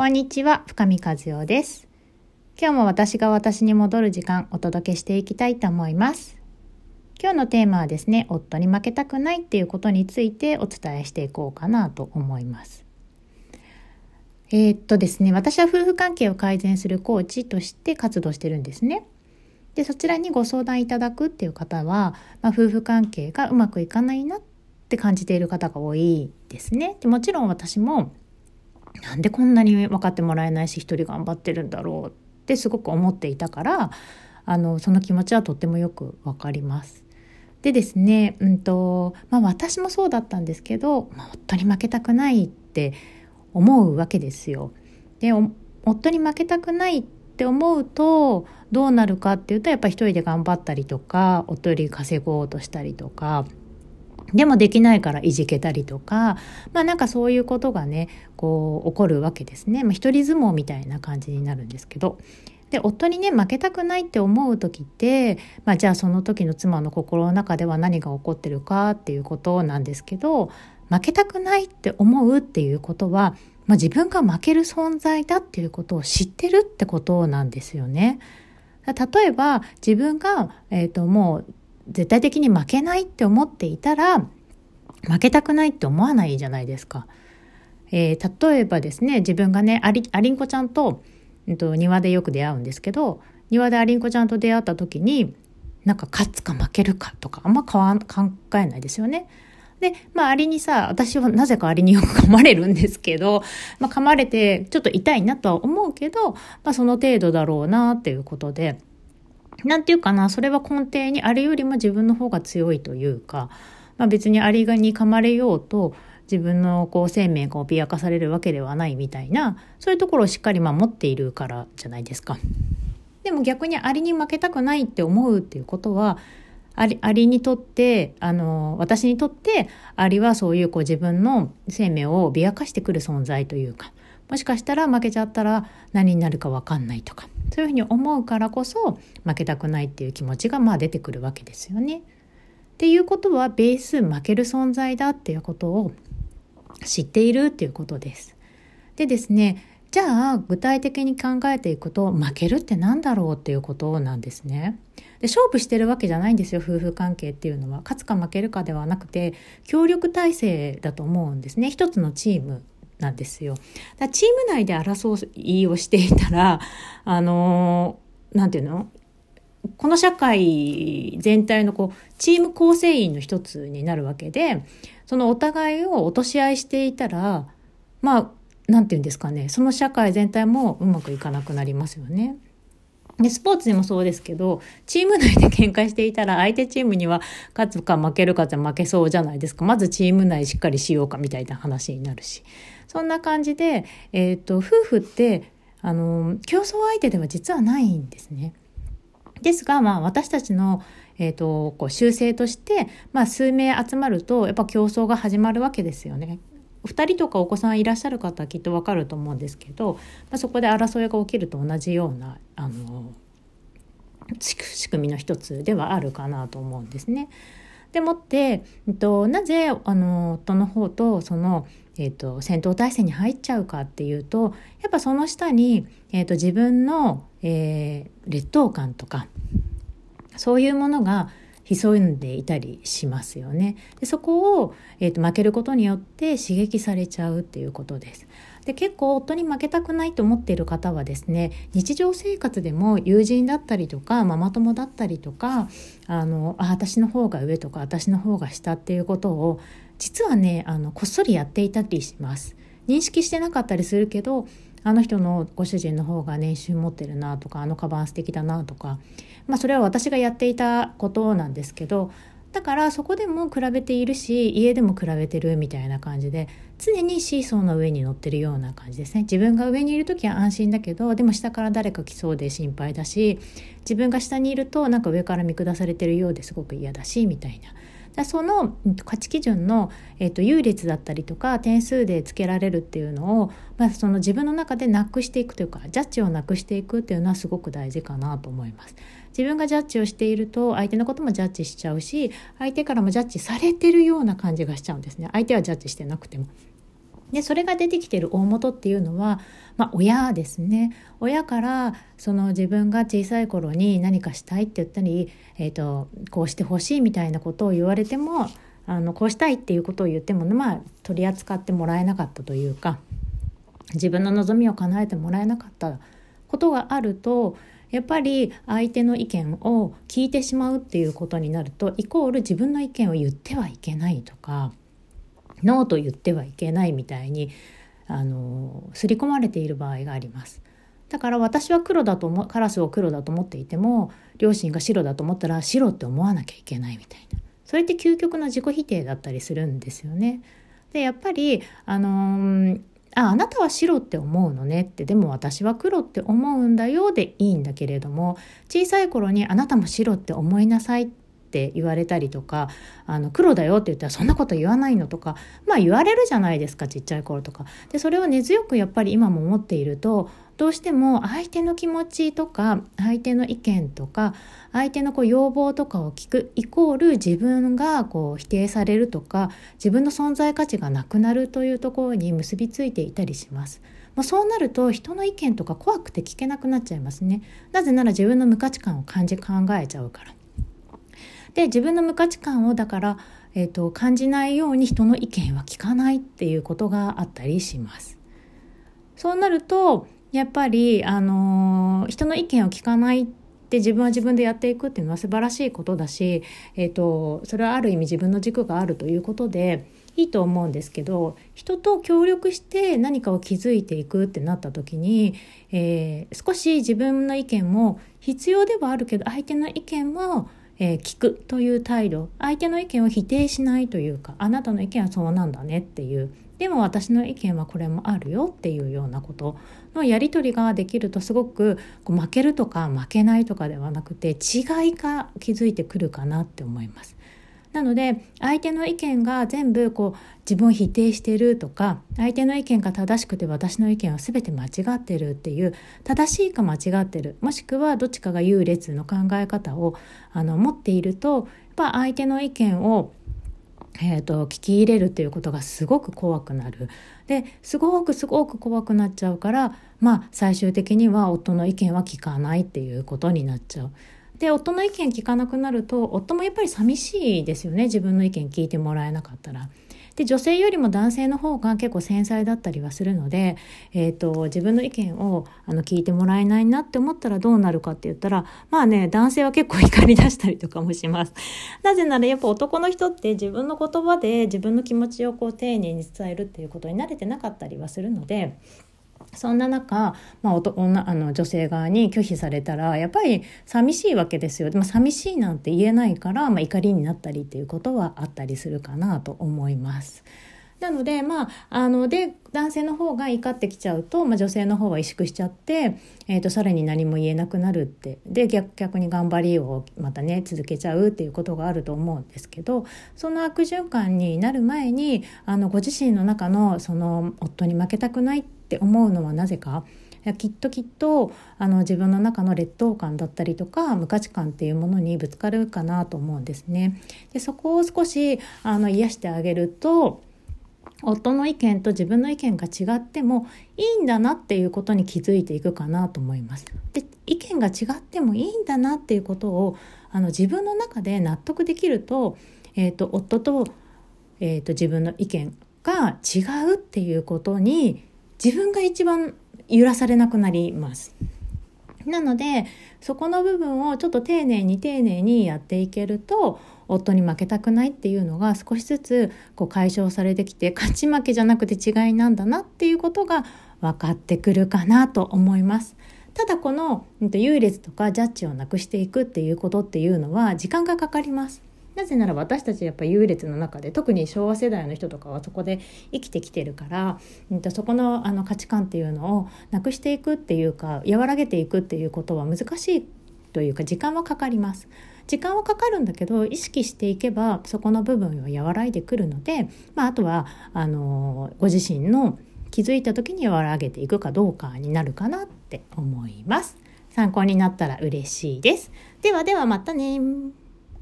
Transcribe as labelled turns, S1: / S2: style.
S1: こんにちは、深見和代です。今日も私が私に戻る時間お届けしていきたいと思います。今日のテーマはですね、夫に負けたくないっていうことについてお伝えしていこうかなと思います。えー、っとですね、私は夫婦関係を改善するコーチとして活動してるんですね。で、そちらにご相談いただくっていう方は、まあ、夫婦関係がうまくいかないなって感じている方が多いですね。でもちろん私もなんでこんなに分かってもらえないし一人頑張ってるんだろうってすごく思っていたからあのその気持ちはとってもよく分かります。でですね、うんとまあ、私もそうだったんですけど、まあ、夫に負けたくないって思うわけですよ。で夫に負けたくないって思うとどうなるかっていうとやっぱり一人で頑張ったりとか夫より稼ごうとしたりとかでもできないからいじけたりとか、まあなんかそういうことがね、こう起こるわけですね。まあ一人相撲みたいな感じになるんですけど。で、夫にね、負けたくないって思う時って、まあじゃあその時の妻の心の中では何が起こってるかっていうことなんですけど、負けたくないって思うっていうことは、まあ自分が負ける存在だっていうことを知ってるってことなんですよね。例えば自分が、えーともう絶対的に負けないって思っていたら負けたくないって思わないじゃないですか。えー、例えばですね自分がねアリアリンコちゃんと,、えっと庭でよく出会うんですけど庭でアリンコちゃんと出会った時になんか勝つか負けるかとかあんま考えないですよね。で、まあ、アリにさ、私はなぜかアリによく噛まれるんですけど、まあ、噛まれてちょっと痛いなとは思うけど、まあ、その程度だろうなっていうことで、なんていうかな、それは根底にあれよりも自分の方が強いというか、まあ、別にアリがに噛まれようと自分のこう生命が脅かされるわけではないみたいなそういうところをしっかり守っているからじゃないですか。でも逆にアリに負けたくないって思うっていうことはアリアリにとってあの私にとってアリはそういうこう自分の生命を脅かしてくる存在というかもしかしたら負けちゃったら何になるか分かんないとかそういうふうに思うからこそ負けたくないっていう気持ちがまあ出てくるわけですよね。っていうことはベース負ける存在だっていうことを知っているっていうことです。でですねじゃあ具体的に考えていくと負けるって何だろうっていうことなんですね。で勝負してるわけじゃないんですよ夫婦関係っていうのは勝つか負けるかではなくて協力体制だと思うんですね一つのチームなんですよ。だチーム内で争いをしていたら、あのなんていうの？この社会全体のこう、チーム構成員の一つになるわけで、そのお互いを落とし合いしていたら、まあ、なんて言うんですかね、その社会全体もうまくいかなくなりますよね。で、スポーツでもそうですけど、チーム内で喧嘩していたら、相手チームには勝つか負けるかじゃ負けそうじゃないですか。まずチーム内しっかりしようかみたいな話になるし。そんな感じで、えっ、ー、と、夫婦って、あの、競争相手では実はないんですね。ですが、まあ、私たちの、えっ、ー、と、こう習性として、まあ、数名集まると、やっぱ競争が始まるわけですよね。2人とかお子さんいらっしゃる方はきっとわかると思うんですけど、まあ、そこで争いが起きると同じようなあの仕組みの一つではあるかなと思うんですね。でもって、えっと、なぜあの夫の方とその、えっと、戦闘態勢に入っちゃうかっていうとやっぱその下に、えっと、自分の、えー、劣等感とかそういうものが潜んでいたりしますよね。でそこを、えーと、負けることによって刺激されちゃうっていうことです。で結構夫に負けたくないと思っている方はですね日常生活でも友人だったりとかママ友だったりとかあのあ私の方が上とか私の方が下っていうことを実はねあのこっそりやっていたりします。認識してなかったりするけどあの人のご主人の方が年収持ってるなとかあのカバン素敵だなとかまあそれは私がやっていたことなんですけどだからそこでも比べているし家でも比べてるみたいな感じで常にシーソーの上に乗ってるような感じですね。自分が上にいる時は安心だけどでも下から誰か来そうで心配だし自分が下にいるとなんか上から見下されてるようですごく嫌だしみたいな。じゃその価値基準の、えーと、優劣だったりとか点数でつけられるっていうのを、まあ、その自分の中でなくしていくというかジャッジをなくしていくっていうのはすごく大事かなと思います。自分がジャッジをしていると相手のこともジャッジしちゃうし相手からもジャッジされてるような感じがしちゃうんですね相手はジャッジしてなくても。でそれが出てきてる大元っていうのは、まあ、親ですね。親からその自分が小さい頃に何かしたいって言ったり、えーと、こうしてほしいみたいなことを言われてもあのこうしたいっていうことを言っても、まあ、取り扱ってもらえなかったというか自分の望みを叶えてもらえなかったことがあるとやっぱり相手の意見を聞いてしまうっていうことになるとイコール自分の意見を言ってはいけないとかノーと言ってはいけないみたいにあの刷り込まれている場合があります。だから私は黒だと思カラスを黒だと思っていても両親が白だと思ったら白って思わなきゃいけないみたいなそれって究極の自己否定だったりするんですよね。でやっぱりあのー、ああなたは白って思うのねってでも私は黒って思うんだよでいいんだけれども小さい頃にあなたも白って思いなさいっって言われたりとかあの黒だよって言ったらそんなこと言わないのとかまあ言われるじゃないですかちっちゃい頃とか。でそれを根強くやっぱり今も思っているとどうしても相手の気持ちとか相手の意見とか相手のこう要望とかを聞くイコール自分がこう否定されるとか自分の存在価値がなくなるというところに結びついていたりします。まあ、そうなると人の意見とか怖くて聞けなくなっちゃいますね。なぜなら自分の無価値観を感じ考えちゃうから。で自分の無価値観をだから、えーと、感じないように人の意見は聞かないっていうことがあったりします。そうなるとやっぱり、あのー、人の意見を聞かないって自分は自分でやっていくっていうのは素晴らしいことだし、えーと、それはある意味自分の軸があるということでいいと思うんですけど人と協力して何かを築いていくってなった時に、えー、少し自分の意見も必要ではあるけど相手の意見もえー、聞くという態度相手の意見を否定しないというかあなたの意見はそうなんだねっていうでも私の意見はこれもあるよっていうようなことのやり取りができるとすごくこう負けるとか負けないとかではなくて違いが気づいてくるかなって思います。なので相手の意見が全部こう自分を否定してるとか相手の意見が正しくて私の意見は全て間違ってるっていう正しいか間違ってるもしくはどっちかが優劣の考え方をあの持っているとやっぱ相手の意見をえーと、聞き入れるっていうことがすごく怖くなるですごくすごく怖くなっちゃうからまあ最終的には夫の意見は聞かないっていうことになっちゃう。で夫の意見聞かなくなると夫もやっぱり寂しいですよね自分の意見聞いてもらえなかったら。で女性よりも男性の方が結構繊細だったりはするので、えーと、自分の意見をあの聞いてもらえないなって思ったらどうなるかって言ったらまあね男性は結構怒り出したりとかもします。なぜならやっぱ男の人って自分の言葉で自分の気持ちをこう丁寧に伝えるっていうことに慣れてなかったりはするので。そんな中、まあ、女あの女性側に拒否されたらやっぱり寂しいわけですよでも寂しいなんて言えないから、まあ、怒りになったりっていうことはあったりするかなと思います。なのでまああので男性の方が怒ってきちゃうと、まあ、女性の方は萎縮しちゃって、えーと、さらに何も言えなくなるってで逆逆に頑張りをまたね続けちゃうっていうことがあると思うんですけどその悪循環になる前にあのご自身の中のその夫に負けたくないってって思うのはなぜか？きっときっとあの自分の中の劣等感だったりとか無価値観っていうものにぶつかるかなと思うんですね。でそこを少しあの癒してあげると夫の意見と自分の意見が違ってもいいんだなっていうことに気づいていくかなと思います。で意見が違ってもいいんだなっていうことをあの自分の中で納得できると,、えーと、夫と,、えーと自分の意見が違うっていうことに自分が一番揺らされなくなります。なのでそこの部分をちょっと丁寧に丁寧にやっていけると夫に負けたくないっていうのが少しずつこう解消されてきて勝ち負けじゃなくて違いなんだなっていうことが分かってくるかなと思います。ただこの優劣とかジャッジをなくしていくっていうことっていうのは時間がかかります。なぜなら私たちやっぱ優劣の中で特に昭和世代の人とかはそこで生きてきてるから、そこのあの価値観っていうのをなくしていくっていうか和らげていくっていうことは難しいというか時間はかかります。時間はかかるんだけど意識していけばそこの部分を和らいでくるので、まあ、あとはあのご自身の気づいた時に和らげていくかどうかになるかなって思います。参考になったら嬉しいです。ではではまたね。